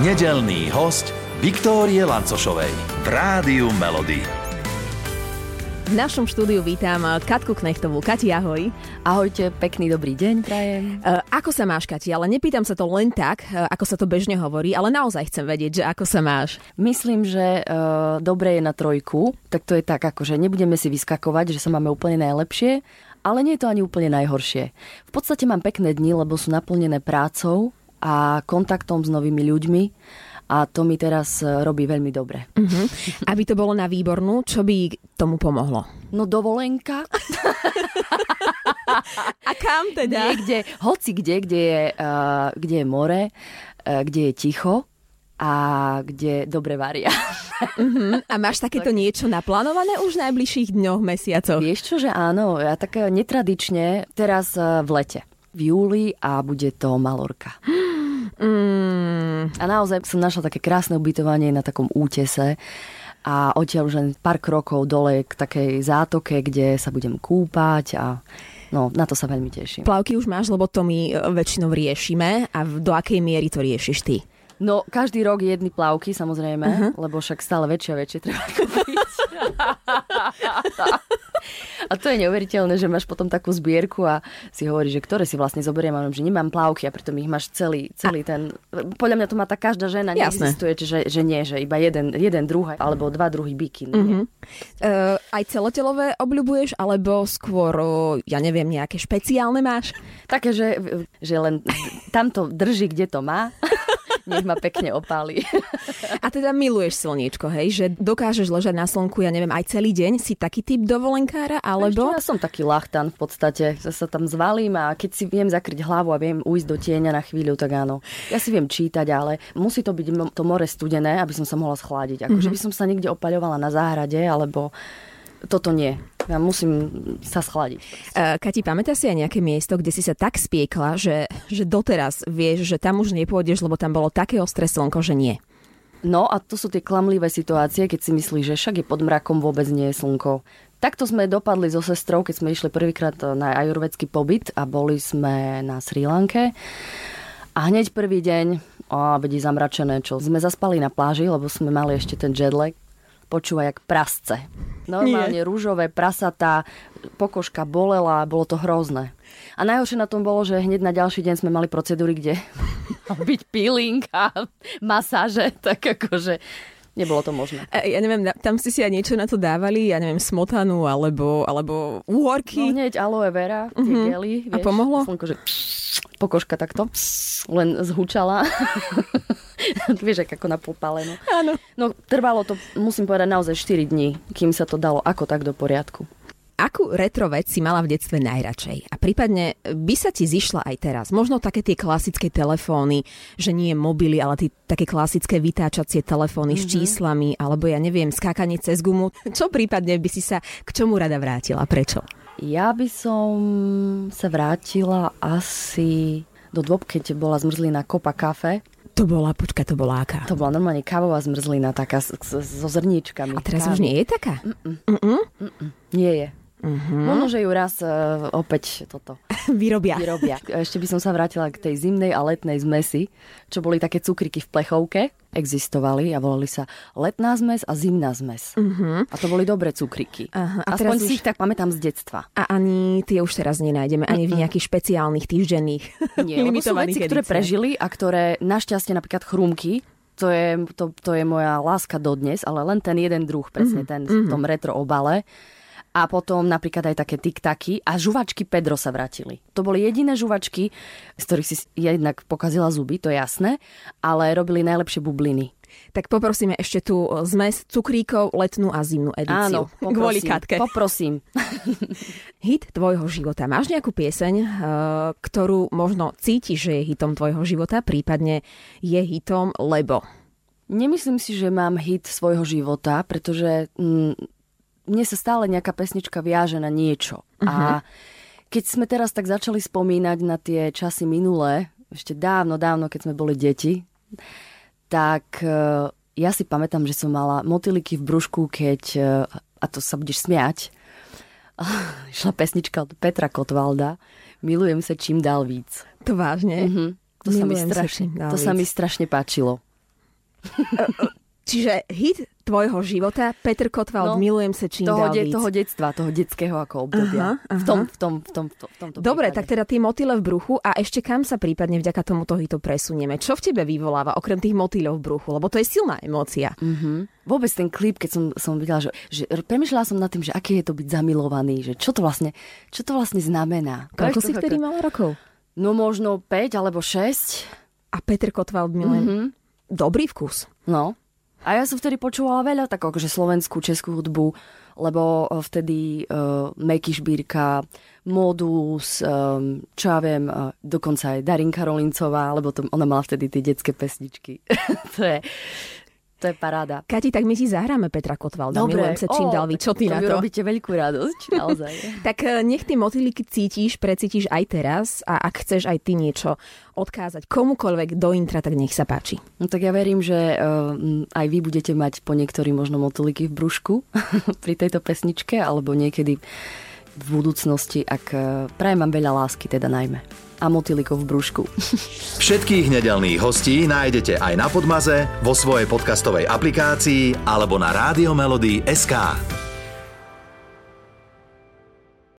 Nedelný host Viktórie Lancošovej v Rádiu Melody. V našom štúdiu vítam Katku Knechtovú. Kati, ahoj. Ahojte, pekný dobrý deň prajem. Uh, ako sa máš, Kati? Ale nepýtam sa to len tak, uh, ako sa to bežne hovorí, ale naozaj chcem vedieť, že ako sa máš. Myslím, že uh, dobre je na trojku, tak to je tak, akože nebudeme si vyskakovať, že sa máme úplne najlepšie, ale nie je to ani úplne najhoršie. V podstate mám pekné dni, lebo sú naplnené prácou a kontaktom s novými ľuďmi a to mi teraz e, robí veľmi dobre. Uh-huh. Aby to bolo na výbornú, čo by tomu pomohlo? No dovolenka. a kam teda? Niekde, hoci kde, kde je, uh, kde je more, uh, kde je ticho a kde dobre varia. Uh-huh. A máš takéto niečo naplánované už v najbližších dňoch, mesiacoch? Vieš čo, že áno, ja tak netradične teraz v lete v júli a bude to Malorka. Mm. A naozaj som našla také krásne ubytovanie na takom útese a odtiaľ už len pár krokov dole k takej zátoke, kde sa budem kúpať a No, na to sa veľmi teším. Plavky už máš, lebo to my e, väčšinou riešime a do akej miery to riešiš ty? No, každý rok jedny plavky, samozrejme, uh-huh. lebo však stále väčšie a väčšie treba kúpiť. A to je neuveriteľné, že máš potom takú zbierku a si hovoríš, že ktoré si vlastne zoberiem, a že nemám plavky a pritom ich máš celý, celý ten... Podľa mňa to má tá každá žena, neexistuje, že, že nie, že iba jeden, jeden druh alebo dva druhy bikiny. Uh-huh. Uh, aj celotelové obľubuješ, alebo skôr, ja neviem, nejaké špeciálne máš? Také, že, že len tamto drží, kde to má nech ma pekne opáli. A teda miluješ slniečko, hej? Že dokážeš ležať na slnku, ja neviem, aj celý deň? Si taký typ dovolenkára, alebo... Ešte ja som taký lachtan v podstate, že sa tam zvalím a keď si viem zakryť hlavu a viem ujsť do tieňa na chvíľu, tak áno. Ja si viem čítať, ale musí to byť to more studené, aby som sa mohla schladiť. Akože mm-hmm. by som sa niekde opaľovala na záhrade, alebo toto nie. Ja musím sa schladiť. Uh, Kati, pamätáš si aj nejaké miesto, kde si sa tak spiekla, že, že doteraz vieš, že tam už nepôjdeš, lebo tam bolo také ostré slnko, že nie? No a to sú tie klamlivé situácie, keď si myslíš, že však je pod mrakom vôbec nie je slnko. Takto sme dopadli so sestrou, keď sme išli prvýkrát na ajurvedský pobyt a boli sme na Sri Lanke. A hneď prvý deň, a vedí zamračené, čo sme zaspali na pláži, lebo sme mali ešte ten jetlag, počúva jak prasce. Normálne Nie. rúžové prasatá, pokožka bolela, bolo to hrozné. A najhoršie na tom bolo, že hneď na ďalší deň sme mali procedúry, kde byť peeling a masáže, tak akože nebolo to možné. Ja neviem, tam ste si aj niečo na to dávali, ja neviem, smotanu alebo, alebo úhorky. No hneď aloe vera, tie uh-huh. gely, vieš. A pomohlo? Slnko, že pokožka takto len zhučala. Vieš, ako na popálenú. Áno. No trvalo to, musím povedať, naozaj 4 dní, kým sa to dalo ako tak do poriadku. Akú retro vec si mala v detstve najradšej? A prípadne by sa ti zišla aj teraz? Možno také tie klasické telefóny, že nie mobily, ale tie také klasické vytáčacie telefóny mm-hmm. s mhm. číslami, alebo ja neviem, skákanie cez gumu. Čo prípadne by si sa k čomu rada vrátila? Prečo? Ja by som sa vrátila asi do dôb, keď bola zmrzlina kopa kafe to bola, počkaj, to bola aká? To bola normálne kávová zmrzlina, taká so zrníčkami. A teraz už nie je taká? Mm-mm. Mm-mm. Mm-mm. Nie je. Uh-huh. Možno, že ju raz uh, opäť toto vyrobia. vyrobia. Ešte by som sa vrátila k tej zimnej a letnej zmesi, čo boli také cukriky v plechovke. Existovali a volali sa letná zmes a zimná zmes. Uh-huh. A to boli dobré cukriky. Uh-huh. A Aspoň si už... ich tak pamätám z detstva. A ani tie už teraz nenájdeme, ani uh-uh. v nejakých špeciálnych týždenných Nie, lebo sú veci, ktoré prežili a ktoré našťastie napríklad chrúmky, to je, to, to je moja láska dodnes, ale len ten jeden druh, presne uh-huh. ten v tom retro obale a potom napríklad aj také tiktaky a žuvačky Pedro sa vrátili. To boli jediné žuvačky, z ktorých si jednak pokazila zuby, to je jasné, ale robili najlepšie bubliny. Tak poprosíme ešte tú zmes cukríkov, letnú a zimnú edíciu. Áno, poprosím, Kvôli Katke. Poprosím. Hit tvojho života. Máš nejakú pieseň, eh, ktorú možno cítiš, že je hitom tvojho života, prípadne je hitom, lebo? Nemyslím si, že mám hit svojho života, pretože mm, mne sa stále nejaká pesnička viaže na niečo. Uh-huh. A mhm. keď sme teraz tak začali spomínať na tie časy minulé, ešte dávno, dávno, keď sme boli deti, tak uh, ja si pamätám, že som mala motiliky v brúšku, keď, uh, a to sa budeš smiať, išla pesnička od Petra Kotvalda, Milujem sa čím dál víc. To vážne? Uh-huh. To, sa mi, strašne, to sa mi strašne páčilo. Čiže hit tvojho života, Peter Kotwald, no, milujem sa čím toho, de, toho detstva, toho detského ako obdobia. Aha, aha. V, tom, v, tom, v, tom, v, tom, v tomto Dobre, prípade. tak teda tie motýle v bruchu a ešte kam sa prípadne vďaka tomuto hitu presunieme? Čo v tebe vyvoláva okrem tých motýľov v bruchu? Lebo to je silná emócia. Mhm. Vôbec ten klip, keď som, som videla, že, že premyšľala som nad tým, že aké je to byť zamilovaný, že čo to vlastne, čo to vlastne znamená. Koľko si vtedy mala rokov? No možno 5 alebo 6. A Peter Kotwald milujem. Mhm. Dobrý vkus. No. A ja som vtedy počúvala veľa tak akože slovenskú, českú hudbu, lebo eh, vtedy uh, Meky Šbírka, Modus, um, čo ja viem, uh, dokonca aj Darinka Rolincová, lebo to, ona mala vtedy tie detské pesničky. to je, to je paráda. Kati, tak my si zahráme Petra Kotwalda. Milujem sa čím dál víc. Čo ty to na to? robíte veľkú radosť, naozaj. Tak e, nech tie motýliky cítiš, precítiš aj teraz a ak chceš aj ty niečo odkázať komukoľvek do intra, tak nech sa páči. No tak ja verím, že uh, aj vy budete mať po niektorí možno motoliky v brúšku pri tejto pesničke, alebo niekedy v budúcnosti, ak uh, prajem vám veľa lásky, teda najmä. A motylikov v brúšku. Všetkých nedelných hostí nájdete aj na Podmaze, vo svojej podcastovej aplikácii alebo na SK.